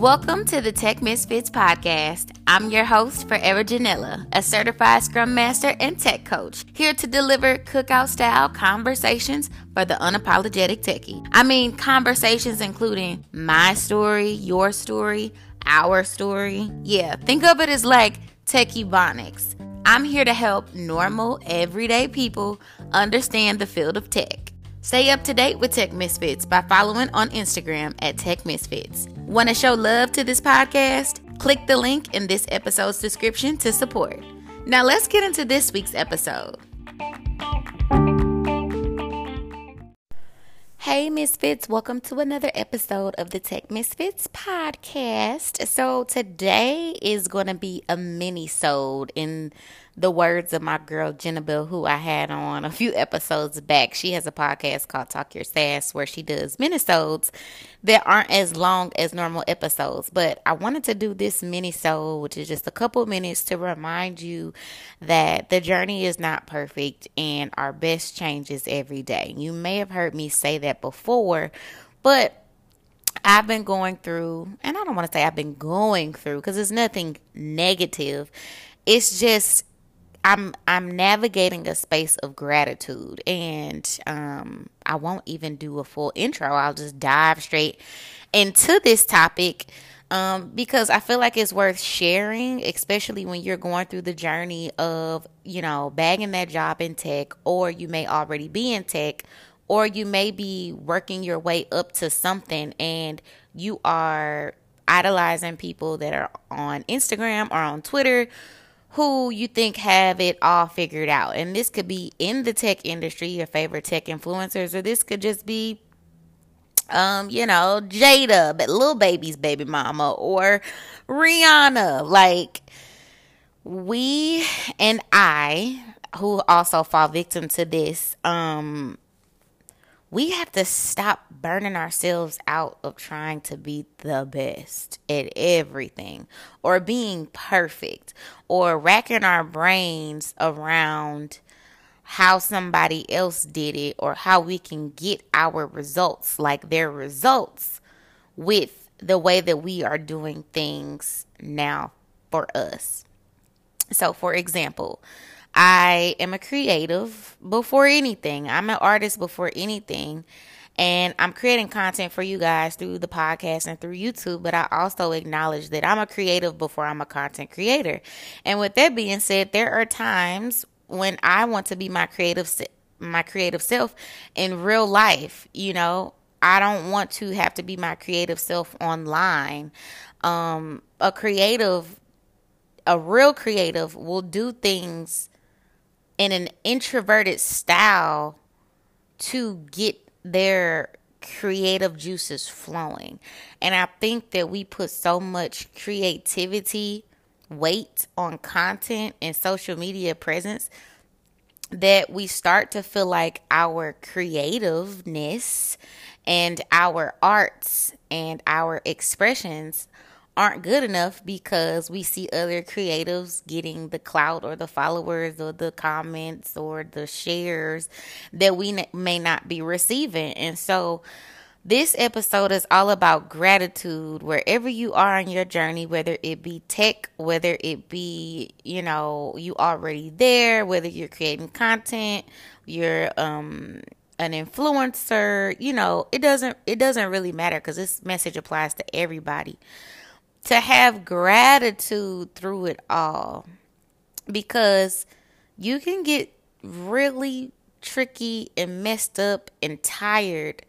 Welcome to the Tech Misfits podcast. I'm your host, Forever Janella, a certified Scrum Master and Tech Coach, here to deliver cookout style conversations for the unapologetic techie. I mean, conversations including my story, your story, our story. Yeah, think of it as like Techie Bonics. I'm here to help normal, everyday people understand the field of tech. Stay up to date with Tech Misfits by following on Instagram at Tech Misfits. Want to show love to this podcast? Click the link in this episode's description to support. Now let's get into this week's episode. Hey Misfits, welcome to another episode of the Tech Misfits podcast. So today is going to be a mini-sode in the words of my girl Jenna who I had on a few episodes back. She has a podcast called Talk Your Sass where she does minisodes that aren't as long as normal episodes. But I wanted to do this minisode, which is just a couple minutes to remind you that the journey is not perfect and our best changes every day. You may have heard me say that before, but I've been going through, and I don't want to say I've been going through because it's nothing negative. It's just I'm I'm navigating a space of gratitude and um I won't even do a full intro. I'll just dive straight into this topic um because I feel like it's worth sharing, especially when you're going through the journey of, you know, bagging that job in tech or you may already be in tech or you may be working your way up to something and you are idolizing people that are on Instagram or on Twitter who you think have it all figured out. And this could be in the tech industry, your favorite tech influencers, or this could just be um, you know, Jayda, but Lil Baby's baby mama, or Rihanna. Like, we and I, who also fall victim to this, um, we have to stop burning ourselves out of trying to be the best at everything or being perfect or racking our brains around how somebody else did it or how we can get our results like their results with the way that we are doing things now for us. So, for example, I am a creative before anything. I'm an artist before anything. And I'm creating content for you guys through the podcast and through YouTube, but I also acknowledge that I'm a creative before I'm a content creator. And with that being said, there are times when I want to be my creative my creative self in real life, you know, I don't want to have to be my creative self online. Um, a creative, a real creative will do things in an introverted style to get their creative juices flowing. And I think that we put so much creativity weight on content and social media presence that we start to feel like our creativeness and our arts and our expressions aren't good enough because we see other creatives getting the clout or the followers or the comments or the shares that we may not be receiving. And so this episode is all about gratitude wherever you are on your journey, whether it be tech, whether it be, you know, you already there, whether you're creating content, you're um an influencer, you know, it doesn't it doesn't really matter cuz this message applies to everybody to have gratitude through it all because you can get really tricky and messed up and tired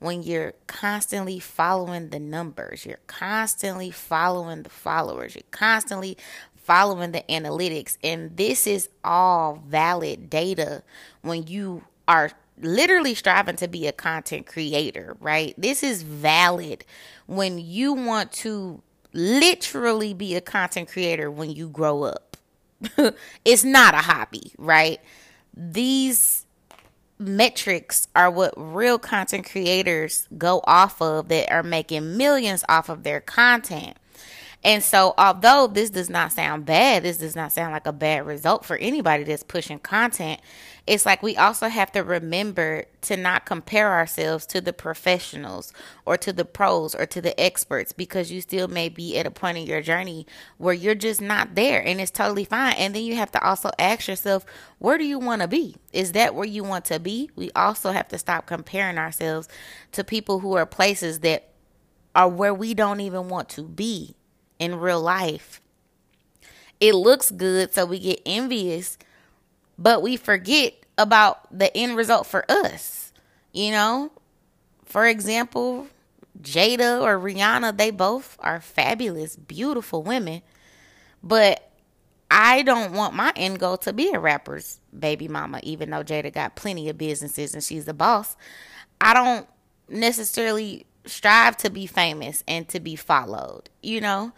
when you're constantly following the numbers, you're constantly following the followers, you're constantly following the analytics. And this is all valid data when you are literally striving to be a content creator, right? This is valid when you want to literally be a content creator when you grow up. it's not a hobby, right? These metrics are what real content creators go off of that are making millions off of their content. And so, although this does not sound bad, this does not sound like a bad result for anybody that's pushing content. It's like we also have to remember to not compare ourselves to the professionals or to the pros or to the experts because you still may be at a point in your journey where you're just not there and it's totally fine. And then you have to also ask yourself, where do you want to be? Is that where you want to be? We also have to stop comparing ourselves to people who are places that are where we don't even want to be in real life. It looks good, so we get envious, but we forget about the end result for us. You know, for example, Jayda or Rihanna, they both are fabulous, beautiful women, but I don't want my end goal to be a rapper's baby mama, even though Jayda got plenty of businesses and she's the boss. I don't necessarily strive to be famous and to be followed, you know?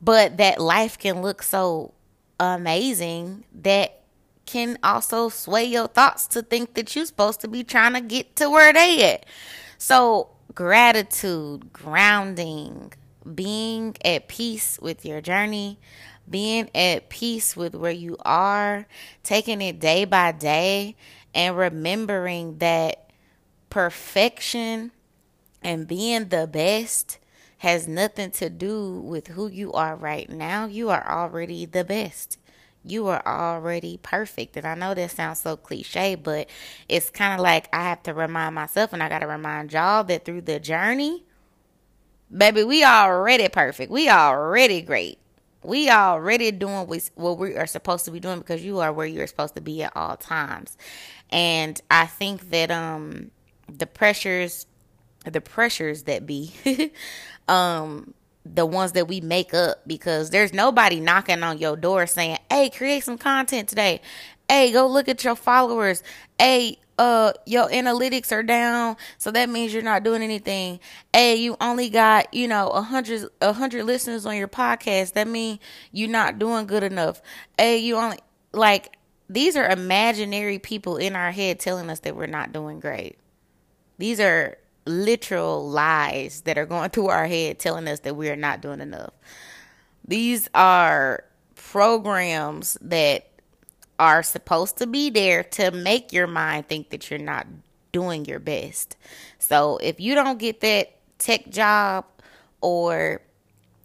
But that life can look so amazing that can also sway your thoughts to think that you're supposed to be trying to get to where they at. So gratitude, grounding, being at peace with your journey, being at peace with where you are, taking it day by day, and remembering that perfection and being the best has nothing to do with who you are right now. You are already the best. You are already perfect. And I know that sounds so cliche, but it's kind of like I have to remind myself and I got to remind y'all that through the journey, baby, we already perfect. We already great. We already doing what we are supposed to be doing because you are where you're supposed to be at all times. And I think that um the pressures the pressures that be um the ones that we make up because there's nobody knocking on your door saying, "Hey, create some content today." Hey, go look at your followers. Hey, uh your analytics are down, so that means you're not doing anything. Hey, you only got, you know, a hundred a hundred listeners on your podcast. That means you're not doing good enough. Hey, you only like these are imaginary people in our head telling us that we're not doing great. These are literal lies that are going through our head telling us that we are not doing enough. These are programs that are supposed to be there to make your mind think that you're not doing your best. So if you don't get that tech job or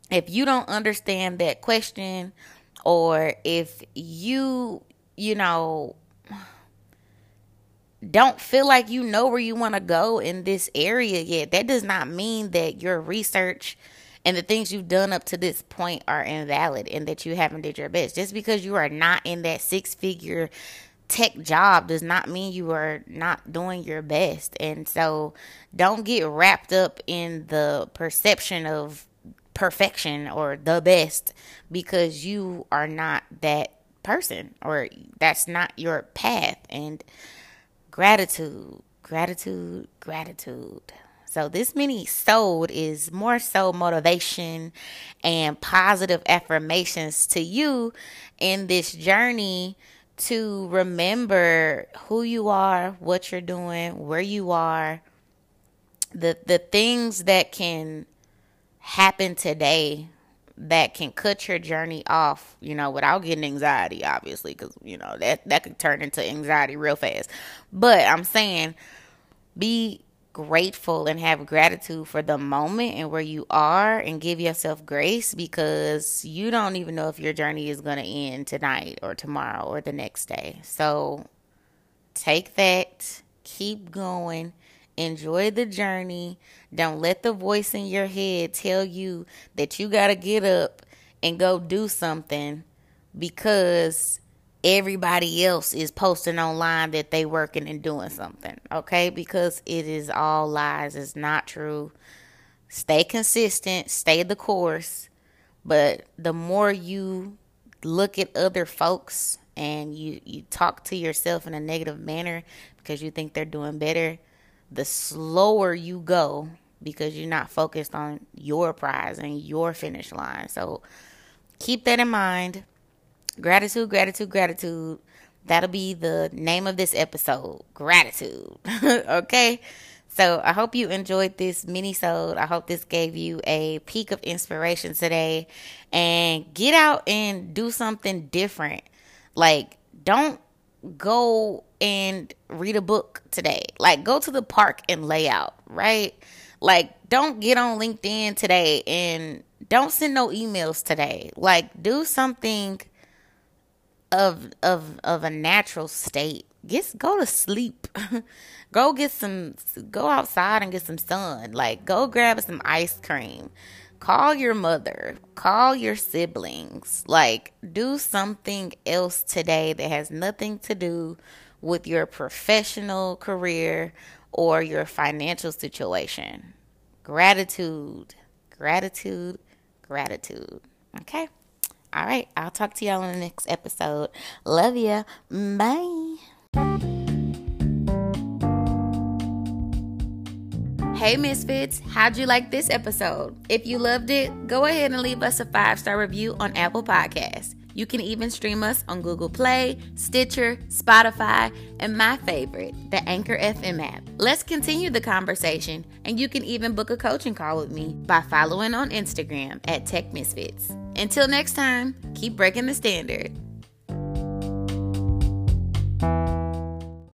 if you don't understand that question or if you, you know, don't feel like you know where you want to go in this area yet, that does not mean that your research and the things you've done up to this point are invalid and that you haven't did your best. Just because you are not in that six figure tech job does not mean you are not doing your best. And so don't get wrapped up in the perception of perfection or the best because you are not that person or that's not your path. And gratitude, gratitude, gratitude. So this mini sode is more so motivation and positive affirmations to you in this journey to remember who you are, what you're doing, where you are, the the things that can happen today that can cut your journey off, you know, without getting anxiety, obviously, because, you know, that, that could turn into anxiety real fast. But I'm saying be grateful and have gratitude for the moment and where you are and give yourself grace because you don't even know if your journey is going to end tonight or tomorrow or the next day. So take that, keep going Enjoy the journey. Don't let the voice in your head tell you that you got to get up and go do something because everybody else is posting online that they working and doing something. Okay? Because it is all lies. It's not true. Stay consistent, stay the course. But the more you look at other folks and you, you talk to yourself in a negative manner because you think they're doing better, the slower you go because you're not focused on your prize and your finish line. So keep that in mind. Gratitude, gratitude, gratitude. That'll be the name of this episode. Gratitude. okay? So I hope you enjoyed this mini sode. I hope this gave you a peak of inspiration today. And get out and do something different. Like, don't go and read a book today. Like, go to the park and lay out, right? Like, don't get on LinkedIn today and don't send no emails today. Like, do something of of of a natural state. Get go to sleep. go get some go outside and get some sun. Like, go grab some ice cream. Call your mother, call your siblings. Like, do something else today that has nothing to do with your professional career or your financial situation. Gratitude, gratitude, gratitude. Okay? All right. I'll talk to y'all in the next episode. Love ya. Bye. Hey Misfits, how'd you like this episode? If you loved it, go ahead and leave us a five star review on Apple Podcasts. You can even stream us on Google Play, Stitcher, Spotify, and my favorite, the Anchor FM app. Let's continue the conversation, and you can even book a coaching call with me by following on Instagram at Tech Misfits. Until next time, keep breaking the standard.